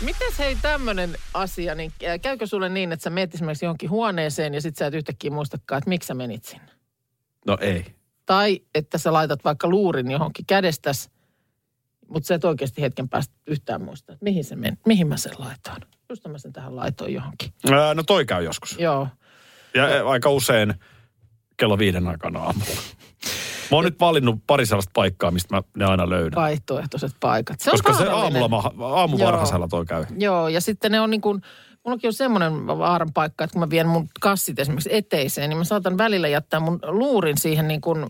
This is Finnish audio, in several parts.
Mites hei tämmönen asia, niin ä, käykö sulle niin, että sä menet esimerkiksi johonkin huoneeseen ja sit sä et yhtäkkiä muistakaan, että miksi sä menit sinne? No ei. Tai että sä laitat vaikka luurin johonkin kädestäs, mutta sä et oikeasti hetken päästä yhtään muista, että mihin, se meni, mihin mä sen laitoin. Just mä sen tähän laitoin johonkin. Ää, no toi käy joskus. Joo. Ja ää, aika usein kello viiden aikana aamulla. Mä oon nyt valinnut pari sellaista paikkaa, mistä mä ne aina löydän. Vaihtoehtoiset paikat. Se Koska se aamulla, ma- aamuvarhaisella toi käy. Joo, ja sitten ne on niin kuin, mullakin on semmoinen vaaran paikka, että kun mä vien mun kassit esimerkiksi eteiseen, niin mä saatan välillä jättää mun luurin siihen niin kuin,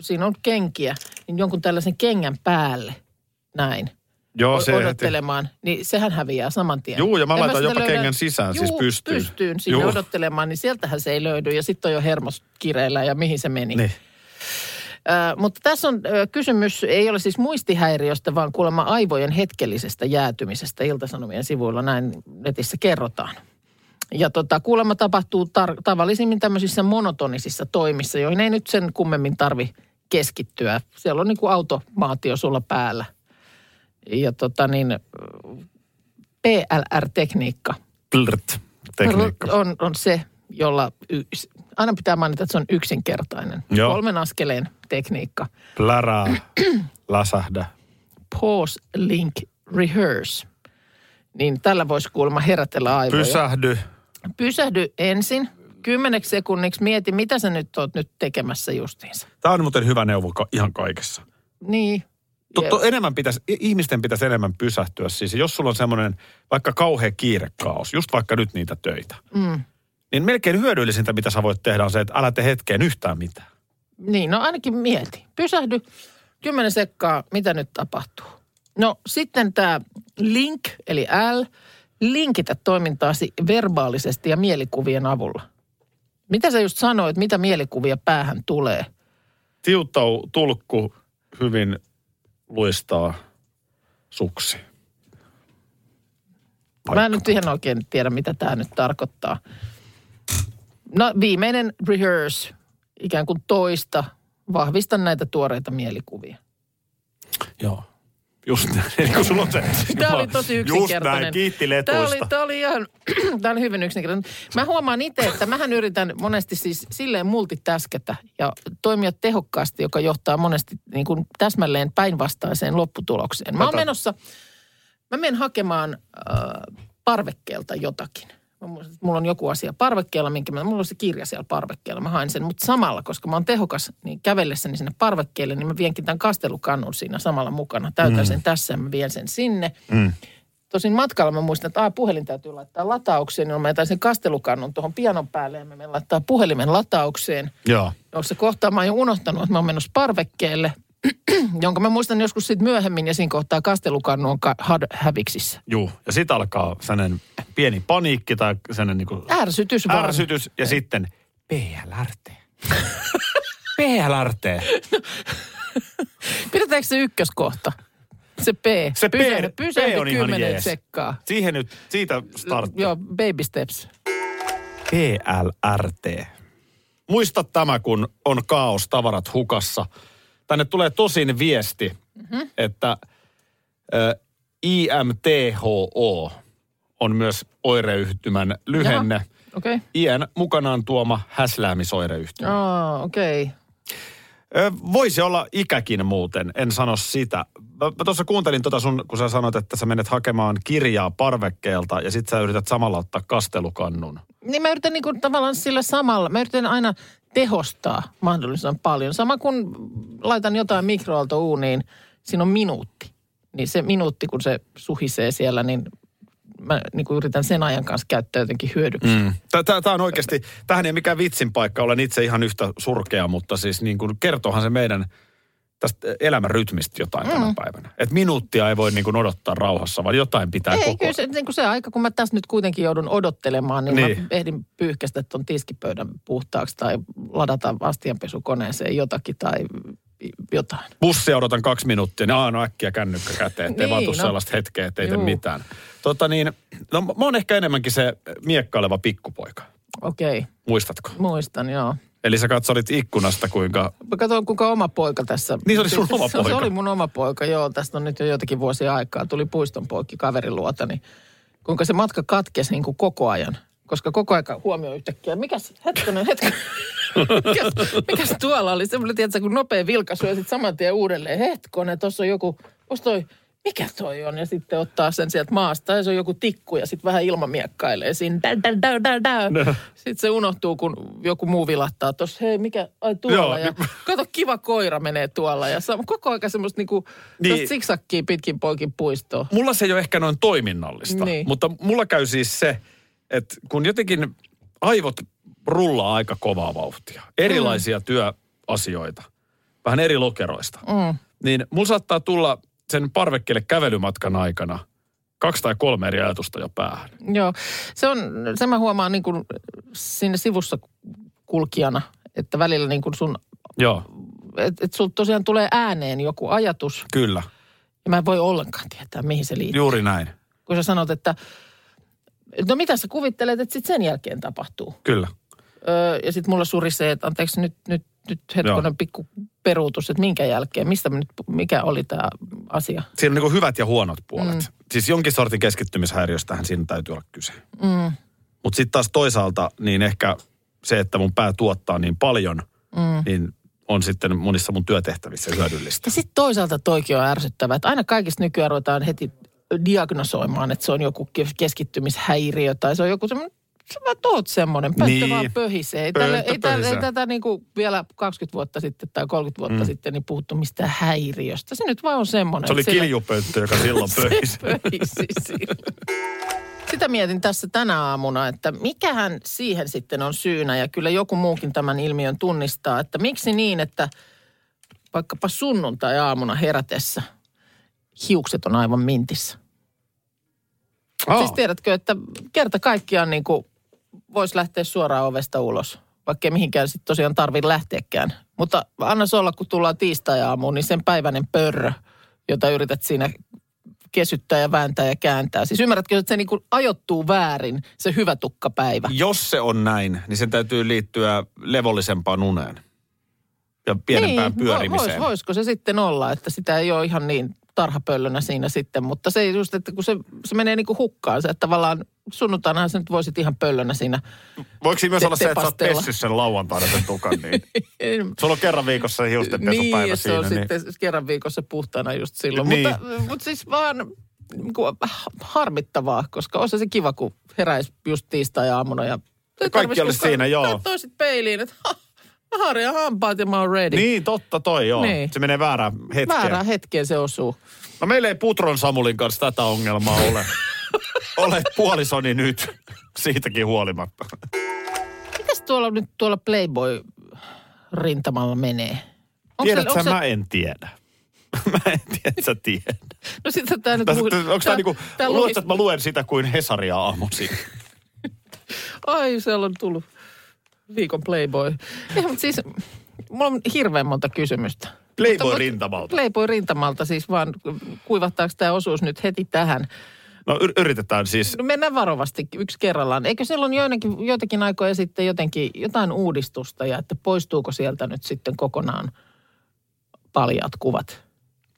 siinä on kenkiä, niin jonkun tällaisen kengän päälle, näin, Joo, se heti. odottelemaan, niin sehän häviää saman tien. Juu, ja mä En laitan sitä jopa kengän sisään, siis Juu, pystyyn. pystyyn sinne Juu. odottelemaan, niin sieltähän se ei löydy, ja sitten on jo hermos kireillä, ja mihin se meni. Niin. Ö, mutta tässä on ö, kysymys, ei ole siis muistihäiriöstä, vaan kuulemma aivojen hetkellisestä jäätymisestä Iltasanomien sivuilla, näin netissä kerrotaan. Ja tota, kuulemma tapahtuu tar- tavallisimmin tämmöisissä monotonisissa toimissa, joihin ei nyt sen kummemmin tarvi keskittyä. Siellä on niin kuin automaatio sulla päällä. Ja tota niin, PLR-tekniikka Plrt. Tekniikka. on, on se, jolla y- aina pitää mainita, että se on yksinkertainen. Joo. Kolmen askeleen tekniikka. Plärää, läsähdä. Pause, link, rehearse. Niin tällä voisi kuulemma herätellä aivoja. Pysähdy. Pysähdy ensin. Kymmeneksi sekunniksi mieti, mitä sä nyt oot nyt tekemässä justiinsa. Tämä on muuten hyvä neuvo ihan kaikessa. Niin. Totta, enemmän pitäisi, ihmisten pitäisi enemmän pysähtyä siis. Jos sulla on semmoinen vaikka kauhea kiirekaos, just vaikka nyt niitä töitä, Mm. Niin melkein hyödyllisintä, mitä sä voit tehdä, on se, että älä tee hetkeen yhtään mitään. Niin, no ainakin mieti. Pysähdy. Kymmenen sekkaa, mitä nyt tapahtuu. No sitten tämä link, eli L, linkitä toimintaasi verbaalisesti ja mielikuvien avulla. Mitä sä just sanoit, mitä mielikuvia päähän tulee? Tiuttau tulkku hyvin luistaa suksi. Mä en nyt ihan oikein tiedä, mitä tämä nyt tarkoittaa. No viimeinen rehearse, ikään kuin toista, vahvistan näitä tuoreita mielikuvia. Joo. Just näin. Eli kun sulla on se, Tämä oli tosi yksinkertainen. Just näin, kiitti Tämä oli, letuista. tämä oli ihan, tämä oli hyvin yksinkertainen. Mä huomaan itse, että mähän yritän monesti siis silleen multitaskätä ja toimia tehokkaasti, joka johtaa monesti niin kuin täsmälleen päinvastaiseen lopputulokseen. Mä oon menossa, mä menen hakemaan äh, parvekkeelta jotakin. Mulla on joku asia parvekkeella, minkä mä, mulla on se kirja siellä parvekkeella, mä haen sen. Mutta samalla, koska mä oon tehokas, niin kävellessäni sinne parvekkeelle, niin mä vienkin tämän kastelukannun siinä samalla mukana. Täytän mm. sen tässä ja mä vien sen sinne. Mm. Tosin matkalla mä muistan, että puhelin täytyy laittaa lataukseen, niin mä jätän sen kastelukannun tuohon pianon päälle ja mä menen laittaa puhelimen lataukseen. Joo. Jossa kohtaa mä oon jo unohtanut, että mä oon menossa parvekkeelle, jonka mä muistan joskus sitten myöhemmin ja siinä kohtaa kastelukannu on ka- had- häviksissä. Juu. Ja sitten alkaa sellainen pieni paniikki tai sellainen niin kuin Ärsytys vaan. ärsytys ja sitten PLRT. PLRT. Pidetäänkö se ykköskohta? Se P. Se P- pysähdy, P on ihan jees. sekkaa. Siihen nyt, siitä startti. Joo, baby steps. PLRT. Muista tämä, kun on kaos, tavarat hukassa. Tänne tulee tosin viesti, mm-hmm. että ö, IMTHO on myös oireyhtymän lyhenne. Jaha. Okay. Iän mukanaan tuoma häsläämisoireyhtymä. Oh, okei. Okay. Voisi olla ikäkin muuten, en sano sitä. Mä, mä tuossa kuuntelin tota sun, kun sä sanoit, että sä menet hakemaan kirjaa parvekkeelta ja sit sä yrität samalla ottaa kastelukannun. Niin mä yritän niinku tavallaan sillä samalla, mä yritän aina tehostaa mahdollisimman paljon. Sama kun laitan jotain mikroaaltouuniin, siinä on minuutti. Niin se minuutti, kun se suhisee siellä, niin mä niinku yritän sen ajan kanssa käyttää jotenkin hyödyksi. Mm. Tämä on oikeasti, tähän ei mikään vitsin paikka, olen itse ihan yhtä surkea, mutta siis niin kuin kertohan se meidän tästä elämän rytmistä jotain mm. tänä päivänä. Että minuuttia ei voi niin kuin odottaa rauhassa, vaan jotain pitää Ei, koko kyllä se, niin kuin se aika, kun mä tässä nyt kuitenkin joudun odottelemaan, niin, niin. Niin. mä ehdin pyyhkästä tuon tiskipöydän puhtaaksi tai ladata astianpesukoneeseen jotakin tai jotain. bussia odotan kaksi minuuttia, niin aah, no äkkiä kännykkä käteen, ettei Niin, vaan tule no. sellaista hetkeä, ettei tee mitään. Tota niin, no mä oon ehkä enemmänkin se miekkaileva pikkupoika. Okei, okay, Muistatko? muistan, joo. Eli sä katsolit ikkunasta, kuinka... Mä katsoin, kuinka oma poika tässä... Niin se oli sun oma se, Se poika. oli mun oma poika, joo. Tästä on nyt jo jotakin vuosia aikaa. Tuli puiston poikki kaverin luota, niin kuinka se matka katkesi niin kuin koko ajan. Koska koko aika huomio yhtäkkiä, mikäs, hetkonen, hetkonen, mikäs, mikäs tuolla oli? Semmoinen, tiedätkö, kun nopea vilkaisu ja sitten saman tien uudelleen, hetkonen, tuossa on joku, onks toi, mikä toi on? Ja sitten ottaa sen sieltä maasta ja se on joku tikku ja sitten vähän ilmamiekkailee siinä. Dä, dä, dä, dä, dä. No. Sitten se unohtuu, kun joku muu vilahtaa tuossa, hei mikä, ai tuolla. Joo, ja niin- kato, kiva koira menee tuolla. Ja saa koko aika semmoista niinku, Niin. siksakkiä pitkin poikin puistoon. Mulla se ei ole ehkä noin toiminnallista, Niin. mutta mulla käy siis se, että kun jotenkin aivot rullaa aika kovaa vauhtia, erilaisia mm. työasioita, vähän eri lokeroista, Mm. niin mulla saattaa tulla sen parvekkeelle kävelymatkan aikana kaksi tai kolme eri ajatusta jo päähän. Joo, se on, se mä huomaan niin kuin sinne sivussa kulkijana, että välillä niin kuin sun, Joo, että et sul tosiaan tulee ääneen joku ajatus, kyllä. ja mä en voi ollenkaan tietää, mihin se liittyy. Juuri näin. Kun sä sanot, että no mitä sä kuvittelet, että sitten sen jälkeen tapahtuu. Kyllä. Öö, ja sitten mulla surisee, että anteeksi nyt, nyt, nyt hetkonen Joo. pikku peruutus, että minkä jälkeen, mistä nyt, mikä oli tämä asia. Siinä on niin hyvät ja huonot puolet. Mm. Siis jonkin sortin keskittymishäiriöstähän siinä täytyy olla kyse. Mm. Mutta sitten taas toisaalta, niin ehkä se, että mun pää tuottaa niin paljon, mm. niin on sitten monissa mun työtehtävissä hyödyllistä. Ja sitten toisaalta toikin on ärsyttävää, että aina kaikista nykyään ruvetaan heti diagnosoimaan, että se on joku ke- keskittymishäiriö tai se on joku semmoinen, sä vaan oot semmoinen, pönttö Niin. vaan pöhisee. Ei, tälle, ei, tälle, ei tätä niin kuin vielä 20 vuotta sitten tai 30 vuotta mm. sitten niin puhuttu mistään häiriöstä. Se nyt vaan on semmoinen. Se oli sillä- kiljupönttö, joka silloin pöhisi. Se pöhisi silloin. Sitä mietin tässä tänä aamuna, että mikähän siihen sitten on syynä, ja kyllä joku muukin tämän ilmiön tunnistaa, että miksi niin, että vaikkapa sunnuntai-aamuna herätessä hiukset on aivan mintissä. Aa, Siis tiedätkö, että kerta kaikkiaan niin kuin voisi lähteä suoraan ovesta ulos, vaikkei mihinkään sitten tosiaan tarvitse lähteäkään. Mutta anna se olla, kun tullaan tiistai-aamuun, niin sen päiväinen pörrö, jota yrität siinä kesyttää ja vääntää ja kääntää. Siis ymmärrätkö, että se niin kuin ajoittuu väärin, se hyvä tukkapäivä. Jos se on näin, niin sen täytyy liittyä levollisempaan uneen. Ja pienempään niin, pyörimiseen. Vois, voisiko se sitten olla, että sitä ei ole ihan niin tarhapöllönä siinä sitten, mutta se just, että kun se, se menee niin kuin hukkaan, se, että tavallaan sunnuntainahan sä nyt voisit ihan pöllönä siinä. Voiko siinä myös Te- olla se, että sä oot pessyt sen lauantaina sen tukan? Niin. Sulla on kerran viikossa se hiustenpesupäivä niin, ja se siinä. on niin. sitten kerran viikossa puhtaana just silloin. Niin. Mutta, mutta siis vaan niin harmittavaa, koska olisi se kiva, kun heräisi just tiistai-aamuna ja... ei kaikki olisi siinä, joo. Katsoisit peiliin, että ha, mä harjan hampaat ja mä oon ready. Niin, totta toi, joo. Niin. Se menee väärään hetkeen. Väärään hetkeen se osuu. No meillä ei Putron Samulin kanssa tätä ongelmaa ole. Olet puolisoni nyt, siitäkin huolimatta. Mitäs tuolla nyt tuolla Playboy-rintamalla menee? Onko Tiedätkö se- onko mä en tiedä. mä en tiedä, että sä tiedät. No sitten tää nyt... Onko tää niinku, tää luist- että mä luen sitä kuin Hesaria aamusi? Ai, siellä on tullut viikon Playboy. Ei, mutta siis, mulla on hirveän monta kysymystä. Playboy Mutta- rintamalta. Playboy rintamalta siis vaan, kuivahtaako tämä osuus nyt heti tähän? No yr- yritetään siis. No mennään varovasti yksi kerrallaan. Eikö silloin joinakin, joitakin aikoja sitten jotenkin jotain uudistusta ja että poistuuko sieltä nyt sitten kokonaan paljaat kuvat?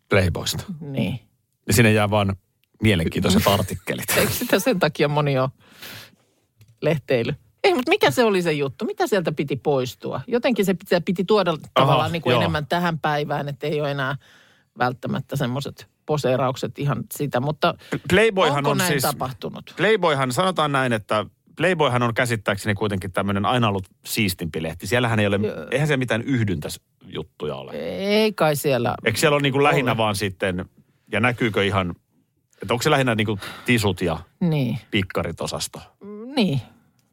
Playboysta. Niin. Ja sinne jää vaan mielenkiintoiset artikkelit. Eikö sitä sen takia moni ole lehteily? Ei, mutta mikä se oli se juttu? Mitä sieltä piti poistua? Jotenkin se piti, piti tuoda tavallaan niin kuin joo. enemmän tähän päivään, että ei ole enää välttämättä semmoiset poseeraukset ihan sitä. Mutta Playboyhan onko on näin siis... tapahtunut? Playboyhan, sanotaan näin, että Playboyhan on käsittääkseni kuitenkin tämmöinen aina ollut siistimpi lehti. Siellähän ei ole, Joo. eihän siellä mitään yhdyntäjuttuja ole. Ei kai siellä. Eikö siellä ole niin kuin lähinnä Ole. vaan sitten, ja näkyykö ihan, että onko se lähinnä niin kuin tisut ja Niin. pikkarit osasto? Niin.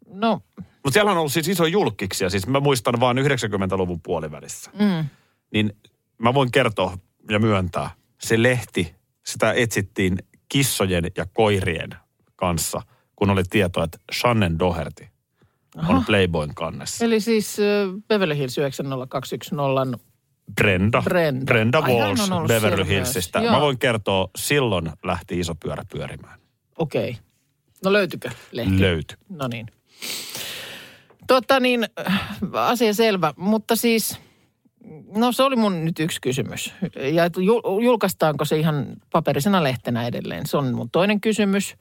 No, Mutta siellä on ollut siis iso julkkiksia, siis mä muistan vaan 90-luvun puolivälissä. mm, Niin mä voin kertoa ja myöntää, se lehti, sitä etsittiin kissojen ja koirien kanssa, kun oli tietoa, että Shannon Doherty on Playboyn kannessa. Eli siis Beverly Hills 90210 Brenda. Brenda. Brenda Ai, Walsh ollut Beverly. Hillsistä. Joo. Mä voin kertoa, silloin lähti iso pyörä pyörimään. Okei. Okay. No löytykö lehti? Löytyi. No niin. Totta niin, äh, asia selvä. Mutta siis, no se oli mun nyt yksi kysymys. Ja julkaistaanko se ihan paperisena lehtenä edelleen? Se on mun toinen kysymys.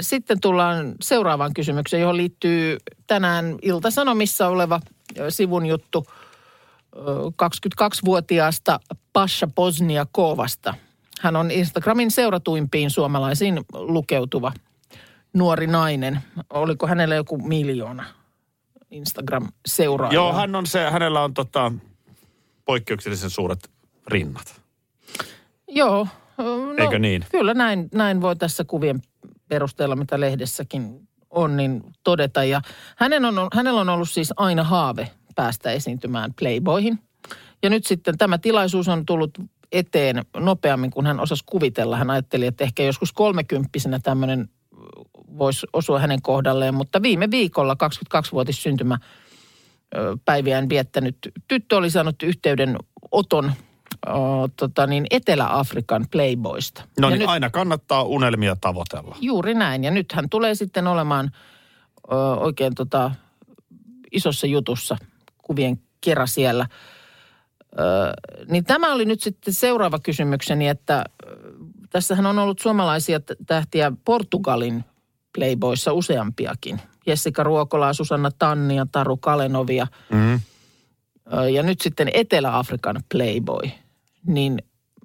Sitten tullaan seuraavaan kysymykseen, johon liittyy tänään Ilta-Sanomissa oleva sivun juttu ö, 22-vuotiaasta Pasha Posniakovasta. Hän on Instagramin seuratuimpiin suomalaisiin lukeutuva nuori nainen. Oliko hänellä joku miljoona Instagram-seuraajaa? Joo, hän on se, hänellä on tota, poikkeuksellisen suuret rinnat. Joo. No, Eikö niin? Kyllä näin, näin voi tässä kuvien perusteella, mitä lehdessäkin on, niin todeta. Ja hänen on, hänellä on ollut siis aina haave päästä esiintymään Playboyhin. Ja nyt sitten tämä tilaisuus on tullut eteen nopeammin kuin hän osasi kuvitella. Hän ajatteli, että ehkä joskus kolmekymppisenä tämmöinen voisi osua hänen kohdalleen, mutta viime viikolla 22-vuotis syntymä ö, päiviään viettänyt tyttö oli saanut yhteyden oton o, tota niin, Etelä-Afrikan Playboysta. No Ja niin, nyt, aina kannattaa unelmia tavoitella. Juuri näin. Ja nyt hän tulee sitten olemaan ö, oikein tota, isossa jutussa kuvien kera siellä. Ö, niin tämä oli nyt sitten seuraava kysymykseni, että ö, tässähän on ollut suomalaisia tähtiä Portugalin Playboyssa useampiakin. Jessica Ruokolaa, Susanna Tannia, Taru Kalenovia Mm. ja nyt sitten Etelä-Afrikan Playboy. Niin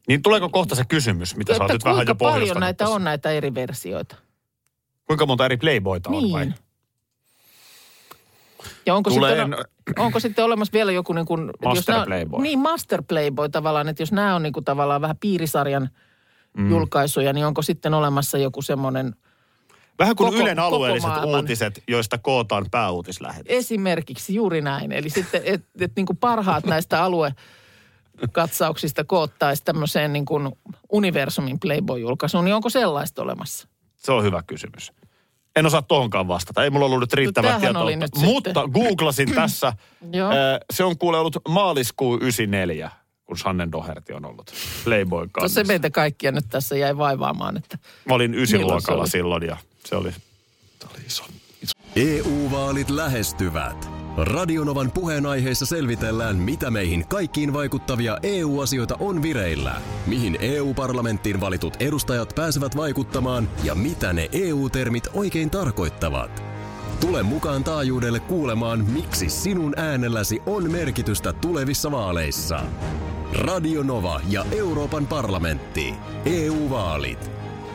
Niin tuleeko kohta se kysymys, mitä sä oot nyt vähän jo paljon näitä tässä? on näitä eri versioita? Kuinka monta eri Playboyta on vai? Niin. Ja onko, Tulee sitten, onko sitten olemassa vielä joku niin kuin... jos Master nämä- Playboy. Niin, Master Playboy tavallaan, että jos nämä on niin kuin tavallaan vähän piirisarjan mm. julkaisuja, niin onko sitten olemassa joku semmoinen Vähän kuin koko- Ylen alueelliset uutiset, joista kootaan pääuutislähetys. esimerkiksi juuri näin. Eli sitten, että et niin kuin parhaat näistä aluekatsauksista koottaisi tämmöiseen niin kuin universumin Playboy-julkaisuun, niin onko sellaista olemassa? Se on hyvä kysymys. En osaa tohonkaan vastata. Ei mulla ollut nyt riittävää tämähän tietoa. nyt Mutta sitten. googlasin tässä. Joo. Se on kuule ollut maaliskuu 94, kun Sannen Doherty on ollut Playboy Se kannessa. meitä kaikkia nyt tässä jäi vaivaamaan, että Mä olin se ysiluokalla silloin ja se oli, se oli iso. EU-vaalit E lähestyvät. Radionovan puheenaiheessa selvitellään, mitä meihin kaikkiin vaikuttavia EU-asioita on vireillä, mihin EU-parlamenttiin valitut edustajat pääsevät vaikuttamaan ja mitä ne EU-termit oikein tarkoittavat. Tule mukaan taajuudelle kuulemaan, miksi sinun äänelläsi on merkitystä tulevissa vaaleissa. Radio Nova ja Euroopan parlamentti. EU-vaalit.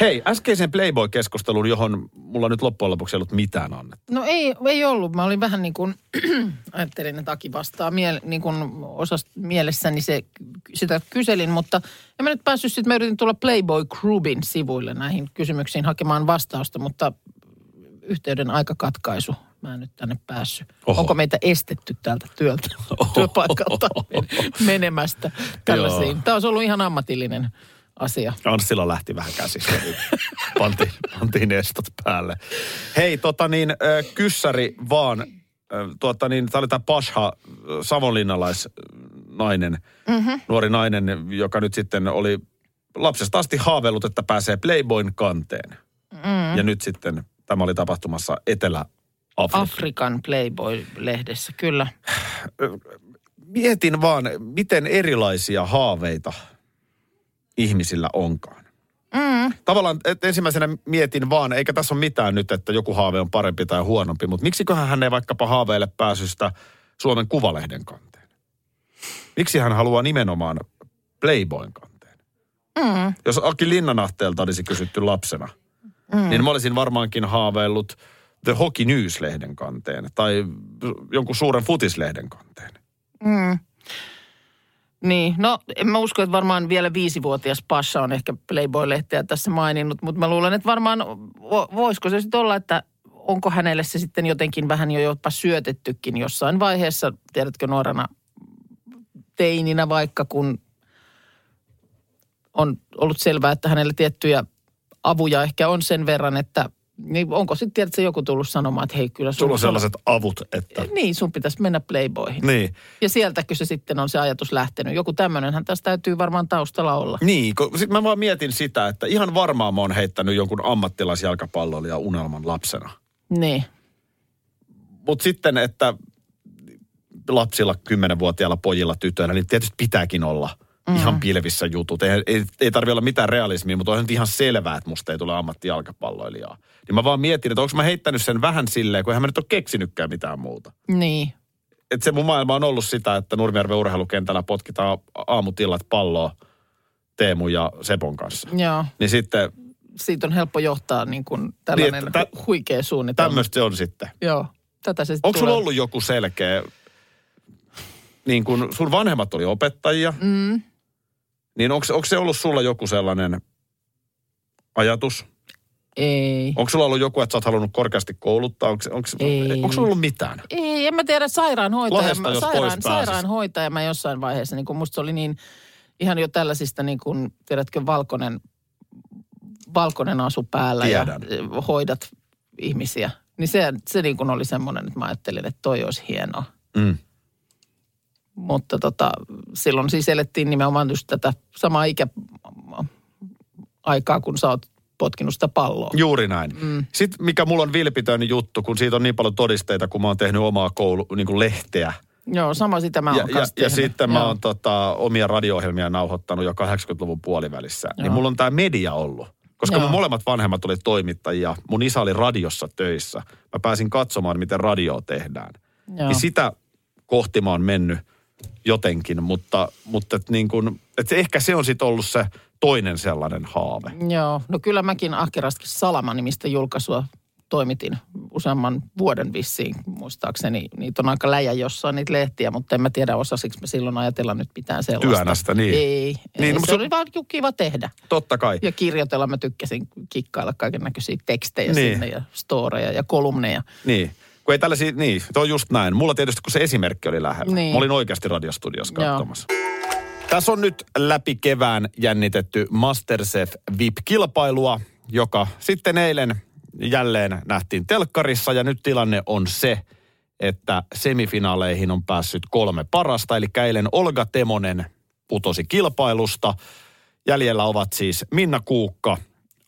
Hei, äskeisen Playboy-keskustelun, johon mulla nyt loppujen lopuksi ei ollut mitään annettu. No ei, ei ollut. Mä olin vähän niin kuin, ajattelin, että Aki vastaa miele, niin kuin osas mielessäni se, sitä kyselin, mutta en mä nyt päässyt sitten, mä yritin tulla Playboy Groupin sivuille näihin kysymyksiin hakemaan vastausta, mutta yhteyden aikakatkaisu. Mä en nyt tänne päässyt. Oho. Oho. Onko meitä estetty täältä työltä, työpaikalta men- menemästä tällaisiin? Tämä olisi ollut ihan ammatillinen asia. Anssilla lähti vähän käsistä. pantiin, pantiin estot päälle. Hei, tota niin, kyssäri vaan. Tuota niin, tämä oli tämä Pasha, savonlinnalaisnainen, mm-hmm. nuori nainen, joka nyt sitten oli lapsesta asti haaveillut, että pääsee Playboyn kanteen. Mm. Ja nyt sitten tämä oli tapahtumassa Etelä-Afrikassa. Afrikan Playboy-lehdessä, kyllä. Mietin vaan, miten erilaisia haaveita ihmisillä onkaan. Mm. Tavallaan et ensimmäisenä mietin vaan, eikä tässä ole mitään nyt, että joku haave on parempi tai huonompi, mutta miksiköhän hän ei vaikkapa haaveille pääsystä Suomen Kuvalehden kanteen? Miksi hän haluaa nimenomaan Playboyn kanteen? Mm. Jos Aki Linnanahteelta olisi kysytty lapsena, mm. niin mä olisin varmaankin haaveillut The Hockey News-lehden kanteen tai jonkun suuren futislehden kanteen. Mm. Niin, no en mä usko, että varmaan vielä viisivuotias Pasha on ehkä Playboy-lehteä tässä maininnut, mutta mä luulen, että varmaan voisiko se sitten olla, että onko hänelle se sitten jotenkin vähän jo jopa syötettykin jossain vaiheessa, tiedätkö nuorena teininä vaikka, kun on ollut selvää, että hänelle tiettyjä avuja ehkä on sen verran, että niin onko sitten tiedätkö joku tullut sanomaan, että hei kyllä... Sulla on sellaiset avut, että... Niin, sun pitäisi mennä Playboyhin. Niin. Ja sieltäkö se sitten on se ajatus lähtenyt. Joku tämmöinenhän tässä täytyy varmaan taustalla olla. Niin, sitten mä vaan mietin sitä, että ihan varmaan mä oon heittänyt jonkun ammattilaisjalkapalloilija unelman lapsena. Niin. Mutta sitten, että lapsilla, kymmenenvuotiailla pojilla, tytöillä, niin tietysti pitääkin olla – mm. ihan pilvissä jutut. Ei, ei, ei tarvi olla mitään realismia, mutta on nyt ihan selvää, että musta ei tule ammattijalkapalloilijaa. Niin mä vaan mietin, että onko mä heittänyt sen vähän silleen, kun eihän mä nyt ole keksinytkään mitään muuta. Niin. Että se mun maailma on ollut sitä, että Nurmijärven urheilukentällä potkitaan aamutillat palloa Teemu ja Sepon kanssa. Joo. Niin sitten... Siitä on helppo johtaa niin kuin tällainen niin, tä, huikea suunnitelma. Tämmöistä se on sitten. Joo. Tätä se Onko sulla ollut joku selkeä, niin kuin sun vanhemmat oli opettajia, mm. Niin onko, onko se ollut sulla joku sellainen ajatus? Ei. Onko sulla ollut joku, että sä oot halunnut korkeasti kouluttaa? Onko, onko, Ei. onko sulla ollut mitään? Ei, en mä tiedä. Sairaanhoitaja, Lahesta, mä, sairaan, sairaanhoitaja mä jossain vaiheessa, niin kun musta se oli niin ihan jo tällaisista niin kuin, tiedätkö, valkoinen, valkoinen asu päällä Tiedän. ja hoidat ihmisiä. Niin se, se niin kuin oli semmoinen, että mä ajattelin, että toi olisi hienoa. Mm. Mutta tota, silloin siis elettiin nimenomaan just tätä samaa ikä aikaa, kun sä oot potkinut sitä palloa. Juuri näin. Mm. Sitten mikä mulla on vilpitön juttu, kun siitä on niin paljon todisteita, kun mä oon tehnyt omaa koulu, niin kuin lehteä. Joo, sama sitä mä oon ja, ja, ja sitten Joo. mä oon tota, omia radio-ohjelmia nauhoittanut jo 80-luvun puolivälissä. Niin Joo. Niin mulla on tämä media ollut. Koska Joo. mun molemmat vanhemmat oli toimittajia, mun isä oli radiossa töissä. Mä pääsin katsomaan, miten radio tehdään. Joo. Niin sitä kohti mä oon mennyt jotenkin, mutta, mutta et niin kuin, et ehkä se on sitten ollut se toinen sellainen haave. Joo, no kyllä mäkin ahkerasti Salama-nimistä julkaisua toimitin useamman vuoden vissiin, muistaakseni. Niitä on aika läjä jossain niitä lehtiä, mutta en mä tiedä osasiksi mä silloin ajatella nyt mitään sellaista. Työnästä, niin. Ei, niin, ei no, se oli vaan kiva tehdä. Totta kai. Ja kirjoitella mä tykkäsin kikkailla kaiken näköisiä tekstejä niin. sinne ja storeja ja kolumneja. Niin. Kun ei tällaisia, niin, se on just näin. Mulla tietysti, kun se esimerkki oli lähellä. Niin. Mä olin oikeasti radiostudiossa katsomassa. Tässä on nyt läpi kevään jännitetty Masterchef VIP-kilpailua, joka sitten eilen jälleen nähtiin telkkarissa ja nyt tilanne on se, että semifinaaleihin on päässyt kolme parasta. Eli eilen Olga Temonen putosi kilpailusta. Jäljellä ovat siis Minna Kuukka,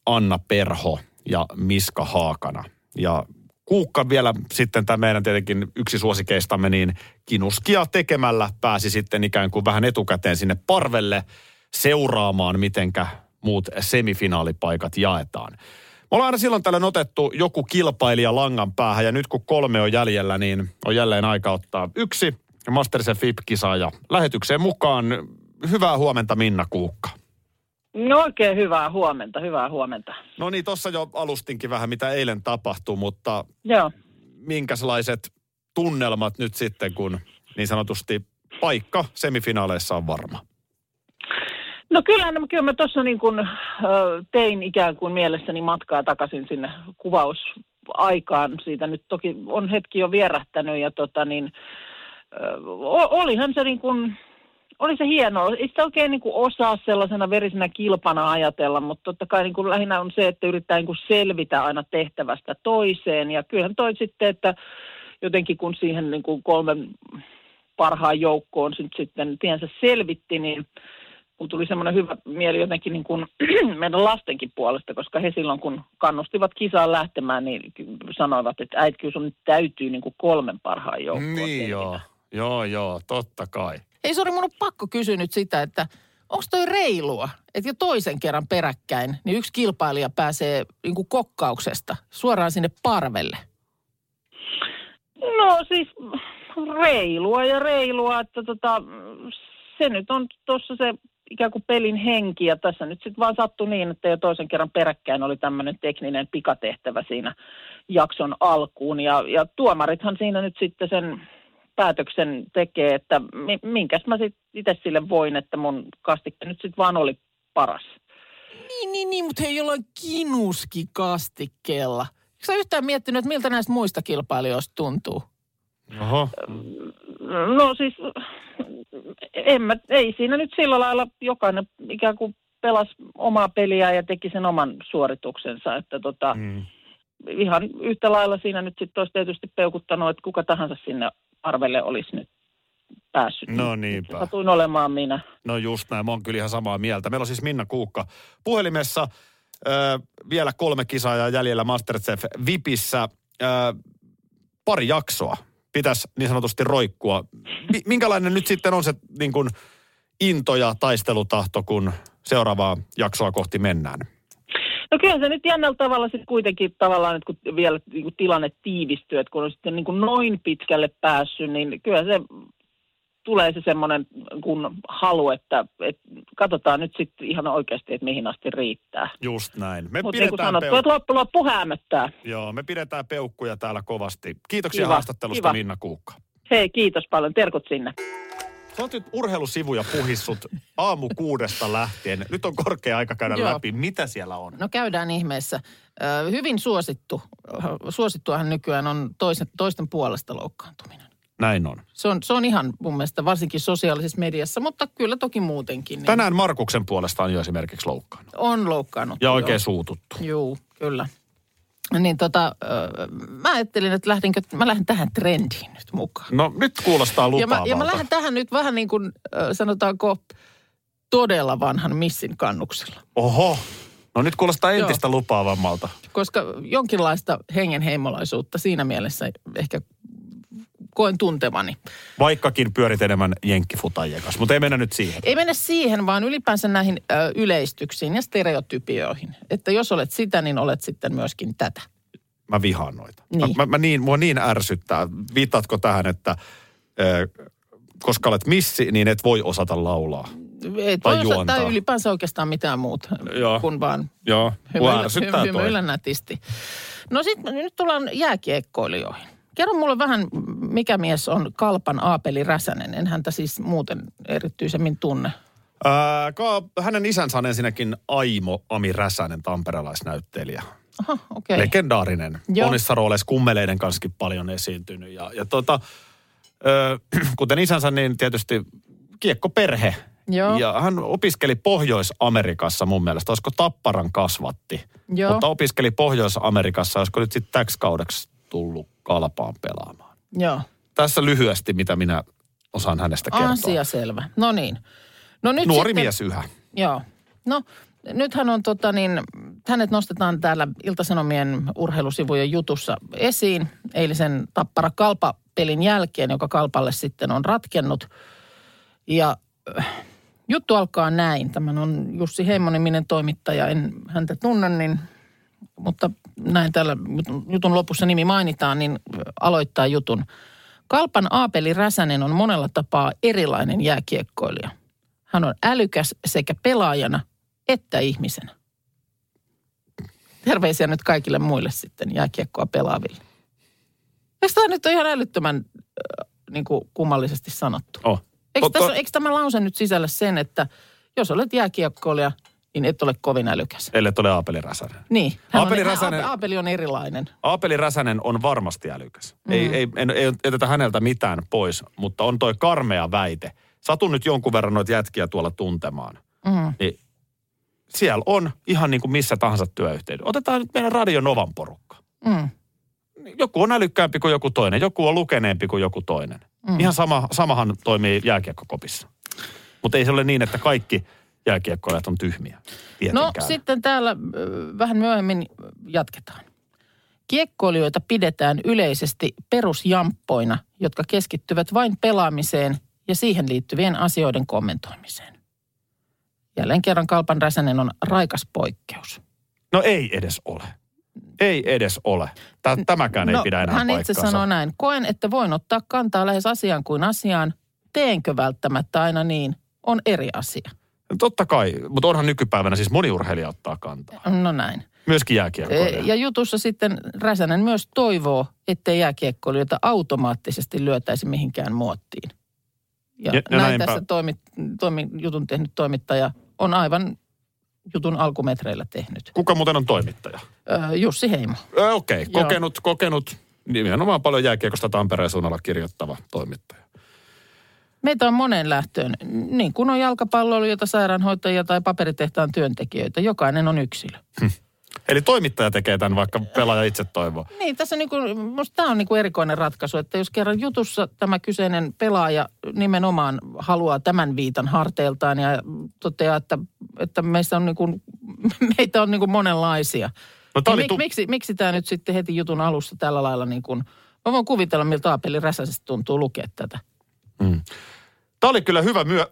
Anna Perho ja Miska Haakana. Ja Kuukka vielä sitten tämä meidän tietenkin yksi suosikeistamme, niin kinuskia tekemällä pääsi sitten ikään kuin vähän etukäteen sinne parvelle seuraamaan, mitenkä muut semifinaalipaikat jaetaan. Me ollaan aina silloin tällöin otettu joku kilpailija langan päähän ja nyt kun kolme on jäljellä, niin on jälleen aika ottaa yksi Masterchef VIP-kisaaja lähetykseen mukaan. Hyvää huomenta Minna Kuukka. No oikein hyvää huomenta, hyvää huomenta. No niin, tuossa jo alustinkin vähän, mitä eilen tapahtui, mutta Joo. minkälaiset tunnelmat nyt sitten, kun niin sanotusti paikka semifinaaleissa on varma? No kyllä, no, kyllä mä tuossa niin kuin, tein ikään kuin mielessäni matkaa takaisin sinne kuvausaikaan. Siitä nyt toki on hetki jo vierähtänyt ja tota niin, olihan se niin kuin, oli se hienoa. Ei sitä oikein niin kuin osaa sellaisena verisenä kilpana ajatella, mutta totta kai niin kuin lähinnä on se, että yrittää niin kuin selvitä aina tehtävästä toiseen. Ja kyllähän toi sitten, että jotenkin kun siihen niin kuin kolmen parhaan joukkoon sitten tiensä selvitti, niin mulla tuli semmoinen hyvä mieli jotenkin niin kuin meidän lastenkin puolesta, koska he silloin kun kannustivat kisaan lähtemään, niin sanoivat, että äiti kyllä sun nyt täytyy niin kuin kolmen parhaan joukkoon. Niin joo. Joo, joo, totta kai. Ei sori, mun on pakko kysyä nyt sitä, että onko toi reilua, että jo toisen kerran peräkkäin, niin yksi kilpailija pääsee niin kuin kokkauksesta suoraan sinne parvelle. No siis reilua ja reilua, että tota, se nyt on tuossa se ikään kuin pelin henki ja tässä nyt sitten vaan sattui niin, että jo toisen kerran peräkkäin oli tämmöinen tekninen pikatehtävä siinä jakson alkuun ja, ja tuomarithan siinä nyt sitten sen päätöksen tekee, että mi- minkäs mä sitten itse sille voin, että mun kastikke nyt sitten vaan oli paras. Niin, niin, niin, mutta hei jollain kinuski kastikkeella. Eikö sä yhtään miettinyt, että miltä näistä muista kilpailijoista tuntuu? Oho. No siis, en mä, ei siinä nyt sillä lailla jokainen ikään kuin pelasi omaa peliä ja teki sen oman suorituksensa, että tota, Mm. ihan yhtä lailla siinä nyt sitten olisi tietysti peukuttanut, että kuka tahansa sinne arvelle olisi nyt päässyt. No niinpä. Satuin olemaan minä. No just näin, mä oon kyllä ihan samaa mieltä. Meillä on siis Minna Kuukka puhelimessa. Ö, vielä kolme kisaa jäljellä Masterchef Vipissä. Ö, pari jaksoa pitäisi niin sanotusti roikkua. Mi- minkälainen nyt sitten on se niin kuin into ja taistelutahto, kun seuraavaa jaksoa kohti mennään? No kyllä se nyt jännällä tavalla sitten kuitenkin tavallaan, että kun vielä niin kuin tilanne tiivistyy, että kun on sitten niin kuin noin pitkälle päässyt, niin kyllä se tulee se semmoinen kun halu, että, että katsotaan nyt sitten ihan oikeasti, että mihin asti riittää. Just näin. Me Mutta niin kuin pidetään, sanottu, peuk- että loppu loppu hämöttää. Joo, me pidetään peukkuja täällä kovasti. Kiitoksia Kiva, haastattelusta kiva. Minna Kuukka. Hei, kiitos paljon. Terkut sinne. Sä oot nyt urheilusivuja puhissut aamu kuudesta lähtien. Nyt on korkea aika käydä Joo. läpi, mitä siellä on. No käydään ihmeessä. Hyvin suosittu, suosittuahan nykyään on toisen, toisten puolesta loukkaantuminen. Näin on. Se on, se on ihan mun mielestä varsinkin sosiaalisessa mediassa, mutta kyllä toki muutenkin. Niin Tänään Markuksen puolesta on jo esimerkiksi loukkaannut. On loukkaannut. Ja oikein joo. suututtu. Joo, kyllä. Niin tota, mä ajattelin, että lähdinkö, mä lähden tähän trendiin nyt mukaan. No nyt kuulostaa Ja mä, lupaavalta. ja mä lähden tähän nyt vähän niin kuin, sanotaanko, todella vanhan missin kannuksella. Oho. No nyt kuulostaa entistä lupaavammalta. Koska jonkinlaista hengenheimolaisuutta siinä mielessä ehkä koen tuntevani. Vaikkakin pyörit enemmän jenkkifutajien kanssa, mutta ei mennä nyt siihen. Ei mennä siihen, vaan ylipäänsä näihin ö, yleistyksiin ja stereotypioihin. Että jos olet sitä, niin olet sitten myöskin tätä. Mä vihaan noita. Niin. Mä, mä, mä niin, mua niin ärsyttää. Viittaatko tähän, että ö, koska olet missi, niin et voi osata laulaa? Et Tai voi osa- juontaa. tai ylipäänsä oikeastaan mitään muuta Joo. kuin vaan Joo, hymyillä, hymyillä nätisti. No sitten nyt tullaan jääkiekkoilijoihin. Kerro mulle vähän, mikä mies on Kalpan Aapeli Räsänen. En häntä siis muuten erityisemmin tunne. Ää, ka, hänen isänsä on ensinnäkin Aimo Ami Räsänen, tamperelaisnäyttelijä. Aha. Okay. Legendaarinen. Joo. Monissa rooleissa kummeleiden kanssakin paljon esiintynyt. Ja, ja tota, ö, kuten isänsä, niin tietysti kiekkoperhe. Joo. Ja hän opiskeli Pohjois-Amerikassa mun mielestä. Olisiko Tapparan kasvatti. Joo. Mutta opiskeli Pohjois-Amerikassa. Olisiko nyt sitten täksi kaudeksi tullut kalpaan pelaamaan. Joo. Tässä lyhyesti, mitä minä osaan hänestä kertoa. Asia selvä. No niin. No nyt Nuori sitten, mies yhä. Joo. No nythän on tota niin, hänet nostetaan täällä Iltasanomien urheilusivujen jutussa esiin eilisen Tappara Kalpa-pelin jälkeen, joka Kalpalle sitten on ratkennut. Ja äh, juttu alkaa näin. Tämän on Jussi Heimmoniminen toimittaja, en häntä tunne, niin, mutta näin täällä jutun- lopussa nimi mainitaan, niin aloittaa jutun. Kalpan Aapeli Räsänen on monella tapaa erilainen jääkiekkoilija. Hän on älykäs sekä pelaajana että ihmisenä. Terveisiä nyt kaikille muille sitten jääkiekkoa pelaaville. Eikö tämä nyt ole ihan älyttömän äh, niin kuin kummallisesti sanottu? Oh. Eikö, tässä, eikö tämä lause nyt sisällä sen, että jos olet jääkiekkoilija, niin et ole kovin älykäs? Ellei ole Aapeli Räsänen. Niin. Hän Aapeli on, Räsänen- Aapeli on erilainen. Aapeli Räsänen on varmasti älykäs. Mm. Ei, ei, en, ei jätetä häneltä mitään pois, mutta on toi karmea väite. Satun nyt jonkun verran noita jätkiä tuolla tuntemaan. Mm. Niin siellä on ihan niin kuin missä tahansa työyhteydessä. Otetaan nyt meidän Radio Novan porukka. Mm. Joku on älykkäämpi kuin joku toinen, joku on lukeneempi kuin joku toinen. Mm. Ihan sama, samahan toimii jääkiekkokopissa. Mutta ei se ole niin, että kaikki jääkiekkoilijat on tyhmiä. No Tietenkään. sitten täällä vähän myöhemmin jatketaan. Kiekkoilijoita pidetään yleisesti perusjamppoina, jotka keskittyvät vain pelaamiseen ja siihen liittyvien asioiden kommentoimiseen. Jälleen kerran Kalpan Räsänen on raikas poikkeus. No ei edes ole. Ei edes ole. Tä- Tämäkään ei no, pidä enää hän paikkaansa. itse sanoo näin. Koen, että voin ottaa kantaa lähes asiaan kuin asiaan. Teenkö välttämättä aina niin? On eri asia. Totta kai, mutta onhan nykypäivänä siis moni urheilija ottaa kantaa. No näin. Myöskin E, jääkiekkoilija. Ja jutussa sitten Räsänen myös toivoo, ettei jääkiekkoilijoita automaattisesti lyötäisi mihinkään muottiin. Ja, Ja- näin näinpä. tässä toimi, toimi, jutun tehnyt toimittaja on aivan jutun alkumetreillä tehnyt. Kuka muuten on toimittaja? Ö, Jussi Heimo. Ö, Okei, okay. Joo. kokenut, kokenut, nimenomaan paljon jääkiekosta Tampereen suunnalla kirjoittava toimittaja. Meitä on moneen lähtöön, niin kuin on jalkapalloilijoita, sairaanhoitajia tai paperitehtaan työntekijöitä. Jokainen on yksilö. Eli toimittaja tekee tämän, vaikka pelaaja itse toivoo. Niin, tässä niin kuin, musta tämä on niin kuin erikoinen ratkaisu, että jos kerran jutussa tämä kyseinen pelaaja nimenomaan haluaa tämän viitan harteiltaan ja toteaa, että, että meistä on niin kuin, meitä on niin kuin monenlaisia. No, tää Niin oli tu- miksi, miksi tämä nyt sitten heti jutun alussa tällä lailla niin kuin, mä voin kuvitella, miltä Aapeli Räsäsestä tuntuu lukea tätä. Tämä oli kyllä hyvä myö,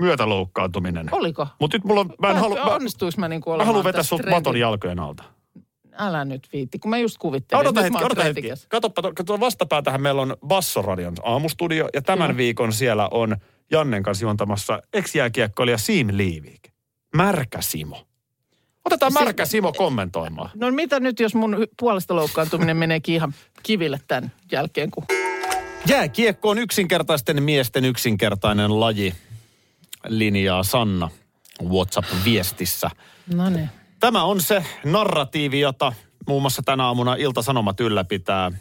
myötäloukkaantuminen. Oliko? Mutta nyt mulla on, mä en halua, mä, Onnistuis mä niin kuin mä haluan vetää trendin- maton jalkojen alta. Älä nyt viitti, kun mä just kuvittelin. Odota hetki, odota hetki. Katoppa, to- kato vastapäätähän meillä on Bassoradion aamustudio ja tämän Kyllä. viikon siellä on Jannen kanssa juontamassa ex-jääkiekkoilija Sim Liivik. Märkä Simo. Otetaan Siis- Märkä Simo kommentoimaan. No mitä nyt, jos mun puolesta loukkaantuminen meneekin ihan kiville tämän jälkeen, kun... Jääkiekko on yksinkertaisten miesten yksinkertainen laji, linjaa Sanna WhatsApp-viestissä. No niin. Tämä on se narratiivi, jota muun muassa tänä aamuna Ilta-Sanomat ylläpitää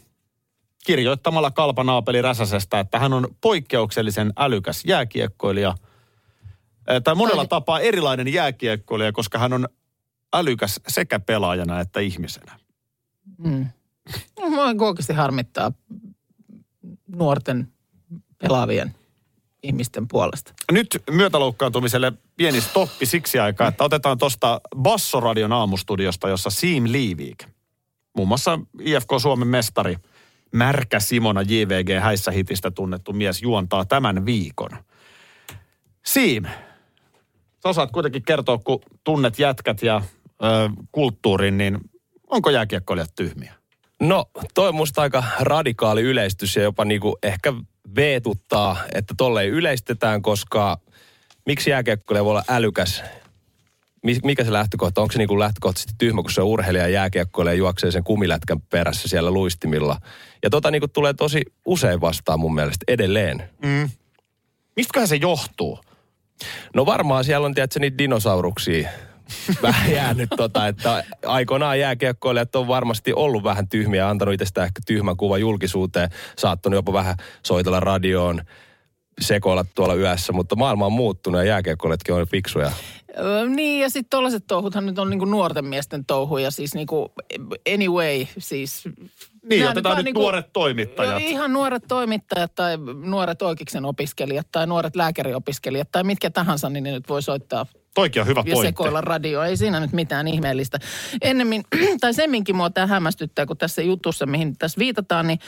kirjoittamalla Kalpanaapeli Räsäsestä, että hän on poikkeuksellisen älykäs jääkiekkoilija. Tai monella tapaa erilainen jääkiekkoilija, koska hän on älykäs sekä pelaajana että ihmisenä. Mm. Mua oikeasti harmittaa nuorten pelaavien ihmisten puolesta. Nyt myötäloukkaantumiselle pieni stoppi siksi aikaa, että otetaan tuosta Bassoradion aamustudiosta, jossa Siim Liivik, muun muassa IFK Suomen mestari, Märkä Simona JVG häissä hitistä tunnettu mies juontaa tämän viikon. Siim, sä osaat kuitenkin kertoa, kun tunnet jätkät ja ö, kulttuurin, niin onko jääkiekkoilijat tyhmiä? No, toi on musta aika radikaali yleistys ja jopa niinku ehkä veetuttaa, että tolle yleistetään, koska miksi jääkiekkoilija voi olla älykäs? Mi- Mikä se lähtökohta? Onko se niinku lähtökohtaisesti tyhmä, kun se on urheilija jääkiekkoilija ja juoksee sen kumilätkän perässä siellä luistimilla? Ja tota niinku tulee tosi usein vastaan mun mielestä edelleen. Mistäköhän se johtuu? No varmaan siellä on, tiedätkö, niitä dinosauruksia vähän jäänyt tota, että aikoinaan jääkiekkoilijat on varmasti ollut vähän tyhmiä ja antanut itsestään ehkä tyhmän kuva julkisuuteen, saattanut jopa vähän soitella radioon, sekoilla tuolla yössä, mutta maailma on muuttunut ja jääkiekkoilijatkin on fiksuja. Öö, niin, ja sitten tollaiset touhuthan nyt on niinku nuorten miesten touhuja, siis niinku anyway, siis... Niin, Nää otetaan nyt nuoret toimittajat. Ihan nuoret toimittajat tai nuoret oikeiksen opiskelijat tai nuoret lääkäriopiskelijat tai mitkä tahansa, niin ne nyt voi soittaa Toikin on hyvä ja pointti. sekoilla radioa. Ei siinä nyt mitään ihmeellistä. Ennemmin, tai semminkin mua tämä hämmästyttää, kun tässä jutussa, mihin tässä viitataan, niin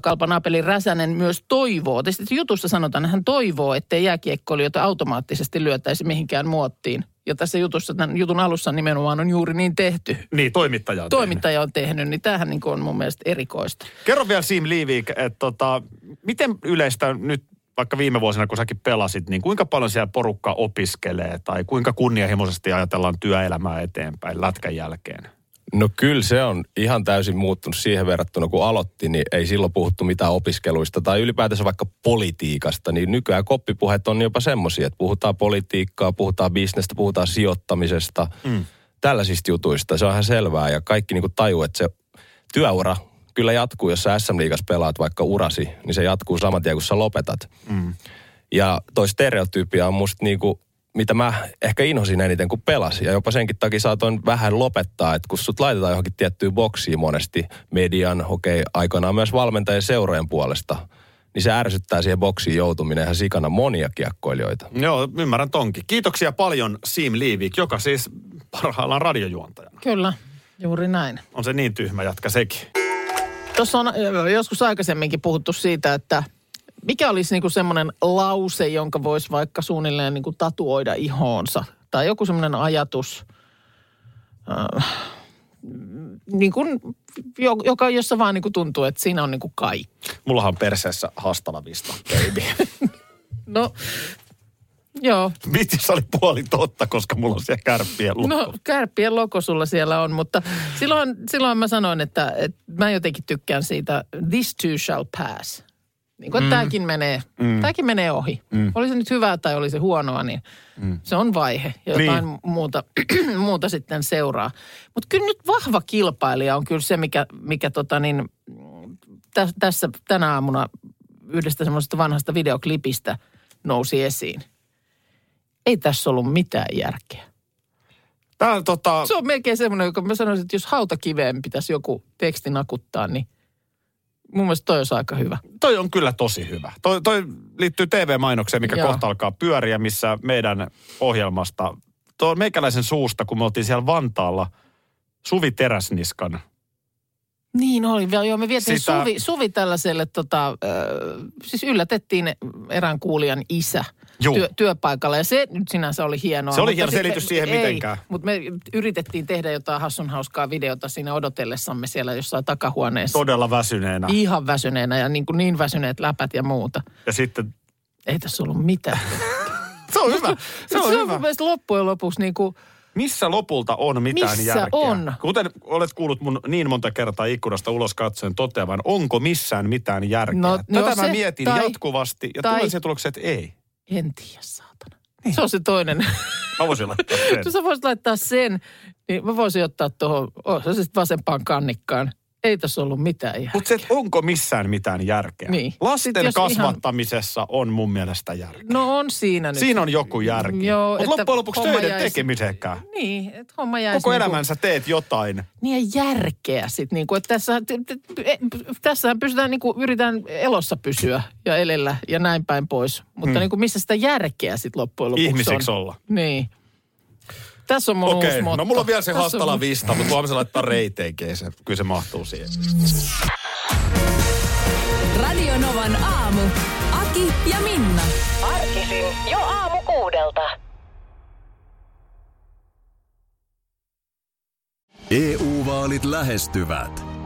Kalpanaapeli Räsänen myös toivoo. Tietysti jutussa sanotaan, että hän toivoo, ettei jääkiekkoilijoita automaattisesti lyötäisi mihinkään muottiin. Ja tässä jutussa, tämän jutun alussa nimenomaan on juuri niin tehty. Niin, toimittaja on tehnyt. Toimittaja on tehnyt, niin tämähän niin on mun mielestä erikoista. Kerro vielä Sim Liivik, että tota, miten yleistä nyt vaikka viime vuosina, kun säkin pelasit, niin kuinka paljon siellä porukka opiskelee tai kuinka kunnianhimoisesti ajatellaan työelämää eteenpäin lätkän jälkeen? No kyllä se on ihan täysin muuttunut siihen verrattuna, kun aloitti, niin ei silloin puhuttu mitään opiskeluista tai ylipäätänsä vaikka politiikasta, niin nykyään koppipuheet on jopa semmoisia, että puhutaan politiikkaa, puhutaan bisnestä, puhutaan sijoittamisesta, mm. tällaisista jutuista. Se on ihan selvää ja kaikki niin tajuu, että se työura kyllä jatkuu, jos sä SM-liigas pelaat vaikka urasi, niin se jatkuu saman tien, kun sä lopetat. Mm. Ja toi stereotypia on musta niinku, mitä mä ehkä inhosin eniten, kun pelasin. Ja jopa senkin takia saatoin vähän lopettaa, että kun sut laitetaan johonkin tiettyyn boksiin monesti median, okei, okay, aikanaan myös valmentajien seurojen puolesta, niin se ärsyttää siihen boksiin joutuminen ihan sikana monia kiekkoilijoita. Joo, ymmärrän tonkin. Kiitoksia paljon Siim Liivik, joka siis parhaillaan radiojuontajana. Kyllä, juuri näin. On se niin tyhmä jatka sekin. Tuossa on joskus aikaisemminkin puhuttu siitä, että mikä olisi niinku semmoinen lause, jonka voisi vaikka suunnilleen niinku tatuoida ihoonsa. Tai joku semmoinen ajatus, äh, niin kuin, jo- joka, jossa vaan niinku tuntuu, että siinä on niinku kaikki. Mullahan on perseessä hastalavista, baby. No, joo. Vitsi, se oli puoli totta, koska mulla on siellä kärppien luku. No kärppien logo sulla siellä on, mutta silloin, silloin mä sanoin, että, että mä jotenkin tykkään siitä this too shall pass. Niin kuin, että tämäkin menee, mm. tämäkin menee ohi. Mm. Oli se nyt hyvää tai oli se huonoa, niin mm. se on vaihe. Ja jotain Niin. muuta, muuta sitten seuraa. Mutta kyllä nyt vahva kilpailija on kyllä se, mikä, mikä tota niin, tä, tässä tänä aamuna yhdestä semmoisesta vanhasta videoklipistä nousi esiin. Ei tässä ollut mitään järkeä. Tää on tota, Se on melkein semmoinen, joka mä sanoisin, että jos hautakiveen pitäisi joku teksti nakuttaa, niin mun mielestä toi olisi aika hyvä. toi on kyllä tosi hyvä. Toi, toi liittyy TV-mainokseen, mikä Joo. kohta alkaa pyöriä, missä meidän ohjelmasta, tuo meikäläisen suusta, kun me oltiin siellä Vantaalla, Suvi Teräsniskan. Niin oli, joo, me vietiin Sitä- Suvi, Suvi tällaiselle, tota, äh, siis yllätettiin erään kuulijan isä Juu. työ, työpaikalla ja se nyt sinänsä oli hienoa. Se oli hieno, se ei sitten- liity siihen ei, mitenkään. Mutta me yritettiin tehdä jotain hassun hauskaa videota siinä odotellessamme siellä jossain takahuoneessa. Todella väsyneenä. Ihan väsyneenä ja niin, kuin niin väsyneet läpät ja muuta. Ja sitten, Ei tässä ollut mitään. se on hyvä. Se on se on hyvä. mun mielestä loppujen lopuksi niin kuin, Missä lopulta on mitään Missä järkeä? on? Kuten olet kuullut mun niin monta kertaa ikkunasta ulos katsoen toteavan, onko missään mitään järkeä? No, Tätä joo, mä se- mietin tai- jatkuvasti ja tai- tulen siihen tulokseen, että ei. en tiedä saatana. Se on se toinen. Mä voisin laittaa sen. Sä voisit laittaa sen, niin mä voisin ottaa tuohon, oh, se sitten vasempaan kannikkaan. Ei tässä ollut mitään järkeä. Mutta onko missään mitään järkeä. Niin. Lasten jos ihan- kasvattamisessa on mun mielestä järkeä. No on siinä nyt. Siinä on joku järki. Joo, Mutta että loppujen lopuksi töiden jäisi- tekemisenkään. Niin, että homma jäisi Koko niinku- elämänsä teet jotain. Niin ja järkeä sitten. Niinku, tässä, e- tässähän pystytään, niinku, yritetään elossa pysyä ja elellä ja näin päin pois. Mutta Hmm. niinku, missä sitä järkeä sitten loppujen lopuksi Ihmisiksi on? olla. Niin. Tässä on mun Okei, uusi motto. no mulla on vielä se Tässä on hastala mun- vista, mutta voimme se laittaa reiteinkeen se. Kyllä se mahtuu siihen. Radio Novan aamu. Aki ja Minna. Arkisin jo aamu kuudelta. EU-vaalit lähestyvät.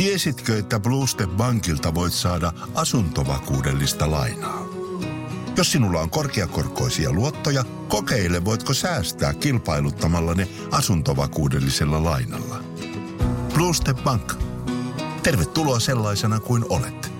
tiesitkö, että Bluestep Bankilta voit saada asuntovakuudellista lainaa? Jos sinulla on korkeakorkoisia luottoja, kokeile voitko säästää kilpailuttamalla ne asuntovakuudellisella lainalla. Bluestep Bank. Tervetuloa sellaisena kuin olet.